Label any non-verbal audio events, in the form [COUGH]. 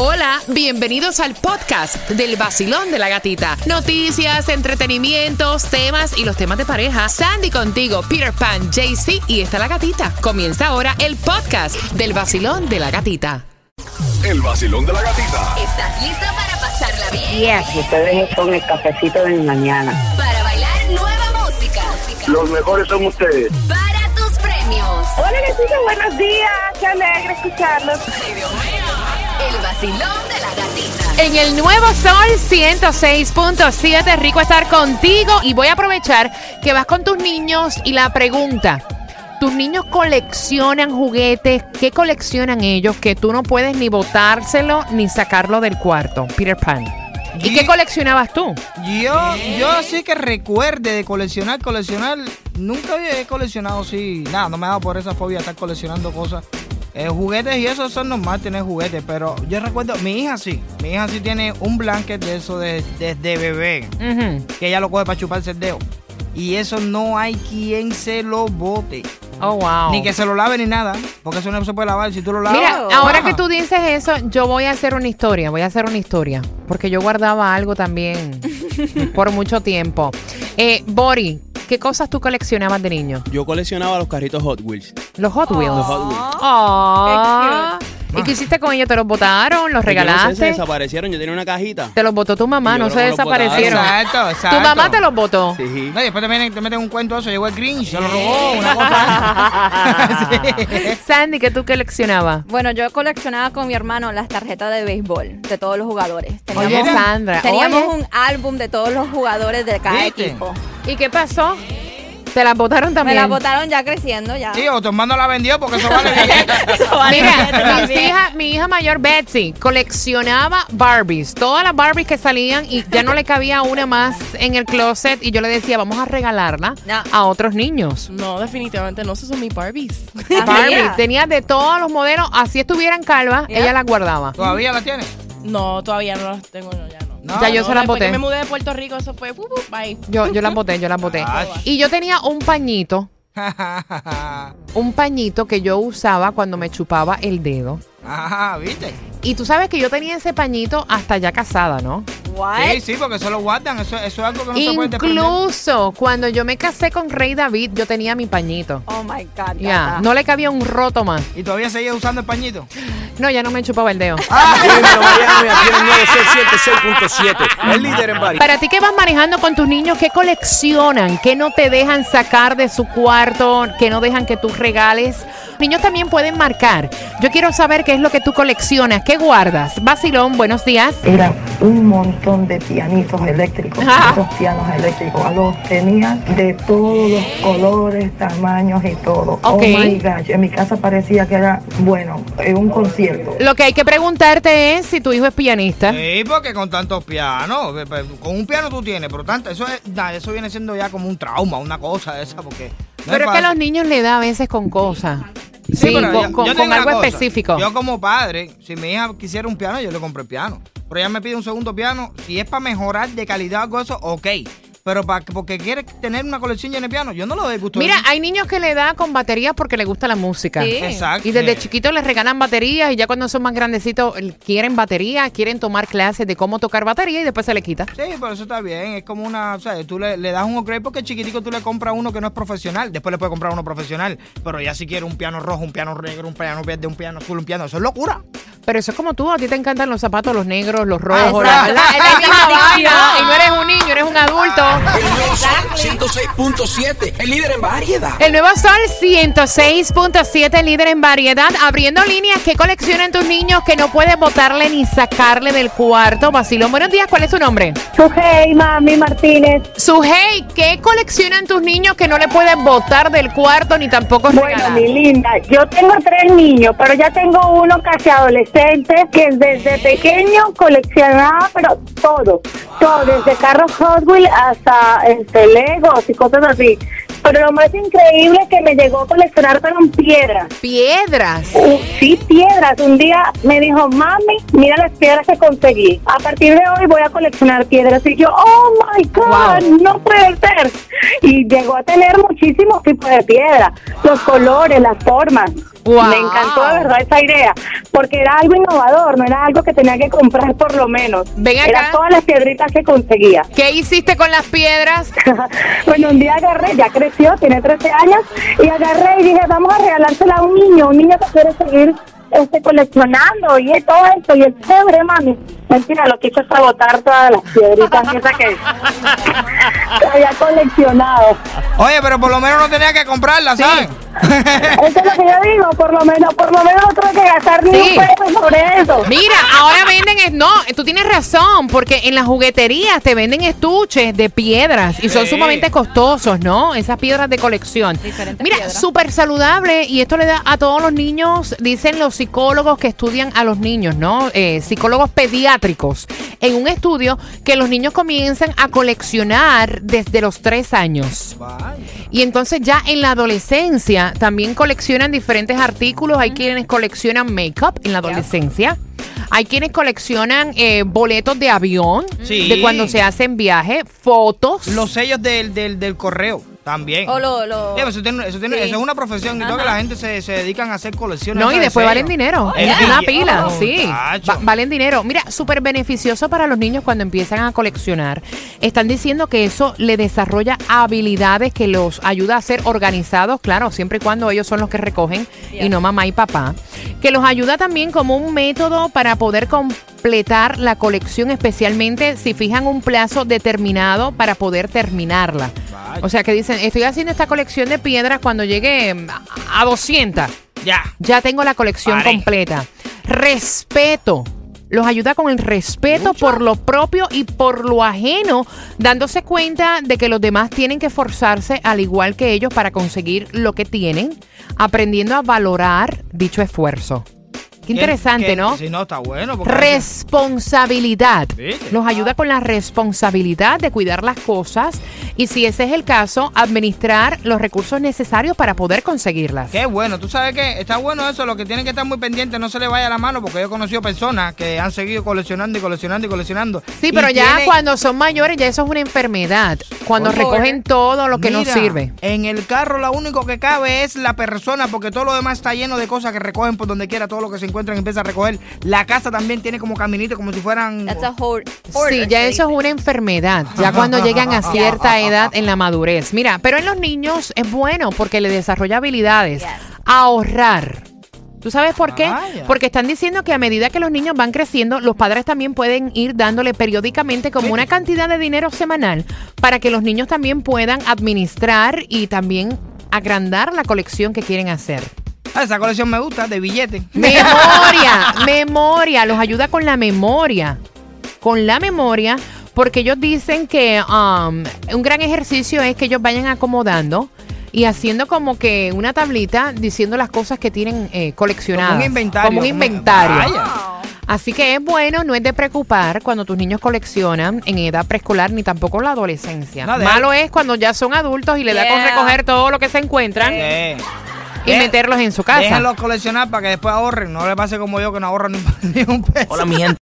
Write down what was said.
Hola, bienvenidos al podcast del vacilón de la gatita. Noticias, entretenimientos, temas y los temas de pareja. Sandy contigo, Peter Pan, JC y está la gatita. Comienza ahora el podcast del vacilón de la gatita. El vacilón de la gatita. ¿Estás lista para pasarla bien? Yes, ustedes son el cafecito de mi mañana. Para bailar nueva música. Los mejores son ustedes. Para tus premios. Hola, Gatita, buenos días. Qué alegre escucharlos. El vacilón de la gatita. En el nuevo Sol 106.7, rico estar contigo y voy a aprovechar que vas con tus niños y la pregunta. ¿Tus niños coleccionan juguetes? ¿Qué coleccionan ellos que tú no puedes ni botárselo ni sacarlo del cuarto? Peter Pan. ¿Y qué coleccionabas tú? Yo, yo sí que recuerde de coleccionar, coleccionar. Nunca he coleccionado así. Nada, no me ha dado por esa fobia de estar coleccionando cosas. Eh, juguetes y eso son normal tener juguetes, pero yo recuerdo, mi hija sí. Mi hija sí tiene un blanket de eso de- desde bebé, que ella lo coge para chuparse el dedo. Y eso no hay quien se lo bote. Oh, wow. Ni que se lo lave ni nada, porque eso no se puede lavar. Si tú lo lavas. Mira, ahora baja. que tú dices eso, yo voy a hacer una historia, voy a hacer una historia, porque yo guardaba algo también [LAUGHS] por mucho tiempo. Eh, Bori, ¿qué cosas tú coleccionabas de niño? Yo coleccionaba los carritos Hot Wheels. Los Hot Wheels. Los Hot Wheels. Ah. ¿Y qué hiciste con ellos? ¿Te los botaron? ¿Los Yo no sé, se regalaste? desaparecieron. Yo tenía una cajita. Te los botó tu mamá, Yo no se desaparecieron. Exacto, exacto. Tu mamá te los botó. Sí. No, y después te meten, te meten un cuento de eso, llegó el Grinch, se lo robó, una cosa. [LAUGHS] Sí. Sandy, ¿qué tú coleccionabas? Bueno, yo coleccionaba con mi hermano las tarjetas de béisbol de todos los jugadores. Oye, Teníamos, Sandra, teníamos oye. un álbum de todos los jugadores de cada ¿Viste? equipo. ¿Y qué pasó? ¿Te las botaron Me también? la botaron ya creciendo ya. Sí, o tu hermano la vendió porque eso vale. [LAUGHS] Eso vale Mira, también. hija- mi hija mayor Betsy coleccionaba Barbies, todas las Barbies que salían y ya no le cabía una más en el closet y yo le decía, vamos a regalarla No. a otros niños. No, definitivamente no, esos son mis Barbies. Ah, Barbie, mira. tenía de todos los modelos, así estuvieran calvas, ella las guardaba. ¿Todavía la tienes? No, todavía no las tengo, no, ya no. No, Ya yo se las boté. que me mudé de Puerto Rico, eso fue, uh, uh, bye. Yo, yo las boté, yo las boté. Y yo tenía un pañito, [LAUGHS] un pañito que yo usaba cuando me chupaba el dedo. Ajá, ¿viste? Y tú sabes que yo tenía ese pañito hasta ya casada, ¿no? What? Sí, sí, porque eso lo guardan, eso, eso es algo que no se puede. Incluso cuando yo me casé con Rey David, yo tenía mi pañito. Oh my God. Ya, no le cabía un roto más. ¿Y todavía seguía usando el pañito? No, ya no me chupaba el dedo. [LAUGHS] Dímelo, Miami, aquí en el nuevo Sol 106.7. El líder en. Para ti que vas manejando con tus niños, ¿qué coleccionan? ¿Qué no te dejan sacar de su cuarto? ¿Qué no dejan que tú regales? Niños también pueden marcar. Yo quiero saber qué es lo que tú coleccionas. ¿Qué guardas? Basilón, buenos días. Era un montón de pianitos eléctricos, Ah. esos pianos eléctricos. Los tenía de todos los colores, tamaños y todo. Ok. Oh my gosh, en mi casa parecía que era, bueno, eh, un concierto. Lo que hay que preguntarte es si tu hijo es pianista. Sí, porque con tantos pianos, con un piano tú tienes, pero tanto, eso es, nah, eso viene siendo ya como un trauma, una cosa de esa, porque... no Pero es que a los niños le da a veces con cosas. Sí, Sí, con, yo- con- yo con tengo una algo cosa. específico. Yo como padre, si mi hija quisiera un piano, yo le compré el piano. Pero ella me pide un segundo piano. Si es para mejorar de calidad o eso, ok. Pero para, porque quiere tener una colección llena de piano, yo no lo doy gusto. Mira, hay niños que le da con baterías porque le gusta la música. Sí. Exacto. Y desde chiquitos les regalan baterías y ya cuando son más grandecitos quieren batería, quieren tomar clases de cómo tocar batería y después se le quita. Sí, pero eso está bien. Es como una. O sea, tú le, le das un upgrade porque chiquitico tú le compras uno que no es profesional. Después le puedes comprar uno profesional. Pero ya si quiere un piano rojo, un piano negro, un piano verde, un piano azul, un piano. Eso es locura. Pero eso es como tú, a ti te encantan los zapatos, los negros, los rojos, la, exacto. la- la vaina. [LAUGHS] Y no eres un niño, eres un adulto. El nuevo Sol 106.7. El líder en variedad. El nuevo Sol 106.7, líder en variedad. Abriendo líneas, ¿qué coleccionan tus niños que no puedes botarle ni sacarle del cuarto? Basilón, buenos días, ¿cuál es tu nombre? Sujei, mami Martínez. Sujei, ¿qué coleccionan tus niños que no le puedes botar del cuarto ni tampoco Bueno, regalar? mi linda, yo tengo tres niños, pero ya tengo uno casi adolescente que desde pequeño coleccionaba, pero todo, todo, desde carros Hot Wheels hasta este, Legos y cosas así. Pero lo más increíble es que me llegó a coleccionar fueron piedras. Piedras. Uh, sí, piedras. Un día me dijo, mami, mira las piedras que conseguí. A partir de hoy voy a coleccionar piedras. Y yo, oh my God, Wow. no puede ser. Y llegó a tener muchísimos tipos de piedra. Los colores, las formas. Me encantó de verdad esa idea, porque era algo innovador, no era algo que tenía que comprar por lo menos. Ven acá. Era todas las piedritas que conseguía. ¿Qué hiciste con las piedras? [LAUGHS] bueno, un día agarré, ya creció, tiene 13 años, y agarré y dije, vamos a regalársela a un niño, un niño que quiere seguir este, coleccionando y todo esto, y el chévere, mami. Mentira, lo que hizo fue botar todas las piedritas esas que, [LAUGHS] que había coleccionado. Oye, pero por lo menos no tenía que comprarla, ¿sabes? Eso es lo que yo digo, por lo menos, por lo menos no tuve que gastar ni Sí. un peso sobre eso. Mira, ahora venden, es- no, tú tienes razón, porque en las jugueterías te venden estuches de piedras y son Sí. sumamente costosos, ¿no? Esas piedras de colección. Diferentes Mira, piedras. súper saludable y esto le da a todos los niños, dicen los psicólogos que estudian a los niños, ¿no? Eh, psicólogos pediátricos, en un estudio que los niños comienzan a coleccionar desde los tres años. Y entonces ya en la adolescencia también coleccionan diferentes artículos. Hay quienes coleccionan make-up en la adolescencia. Hay quienes coleccionan eh, boletos de avión, Sí. de cuando se hacen viajes, fotos. Los sellos del, del, del correo también. O lo, lo- Sí, eso, tiene- eso tiene- Sí. eso es una profesión y todo que la gente se, se dedican a hacer colecciones. No, y de después valen dinero. Es una pila, Oh, sí. Va- valen dinero. Mira, súper beneficioso para los niños cuando empiezan a coleccionar. Están diciendo que eso le desarrolla habilidades que los ayuda a ser organizados, claro, siempre y cuando ellos son los que recogen y no mamá y papá. Que los ayuda también como un método para poder completar la colección, especialmente si fijan un plazo determinado para poder terminarla. O sea que dicen, estoy haciendo esta colección de piedras cuando llegue a- a 200. Ya. Ya tengo la colección completa. Respeto. Los ayuda con el respeto por lo propio y por lo ajeno, dándose cuenta de que los demás tienen que esforzarse al igual que ellos para conseguir lo que tienen, aprendiendo a valorar dicho esfuerzo. Qué interesante, Que- ¿no? Sí, no, está bueno. porque- Responsabilidad. Los ayuda con la responsabilidad de cuidar las cosas y si ese es el caso, administrar los recursos necesarios para poder conseguirlas. Qué bueno, tú sabes que está bueno eso, lo que tienen que estar muy pendientes, no se le vaya la mano, porque yo he conocido personas que han seguido coleccionando y coleccionando y coleccionando. Sí, pero ya tienen- cuando son mayores ya eso es una enfermedad. Cuando Oye, recogen todo lo que no sirve. En el carro lo único que cabe es la persona, porque todo lo demás está lleno de cosas que recogen por donde quiera, todo lo que se encuentran empieza a recoger. La casa también tiene como caminito, como si fueran... That's a hoard- Sí, ya eso es una enfermedad, ya [LAUGHS] cuando llegan a cierta edad en la madurez. Mira, pero en los niños es bueno porque le desarrolla habilidades. Yes. Ahorrar. ¿Tú sabes por qué? Vaya. Porque están diciendo que a medida que los niños van creciendo, los padres también pueden ir dándole periódicamente como una cantidad de dinero semanal para que los niños también puedan administrar y también agrandar la colección que quieren hacer. Ah, esa colección me gusta, de billetes. [LAUGHS] Memoria, memoria, los ayuda con la memoria. Con la memoria, porque ellos dicen que um, un gran ejercicio es que ellos vayan acomodando y haciendo como que una tablita diciendo las cosas que tienen eh, coleccionadas. Como un inventario. Como un inventario. Así que es bueno, no es de preocupar cuando tus niños coleccionan en edad preescolar ni tampoco la adolescencia. No, Malo es cuando ya son adultos y le da con Yeah. recoger todo lo que se encuentran Sí. Y De- meterlos en su casa. Déjenlos coleccionar para que después ahorren. No le pase como yo que no ahorro ni, [LAUGHS] ni un peso. Hola, mi gente.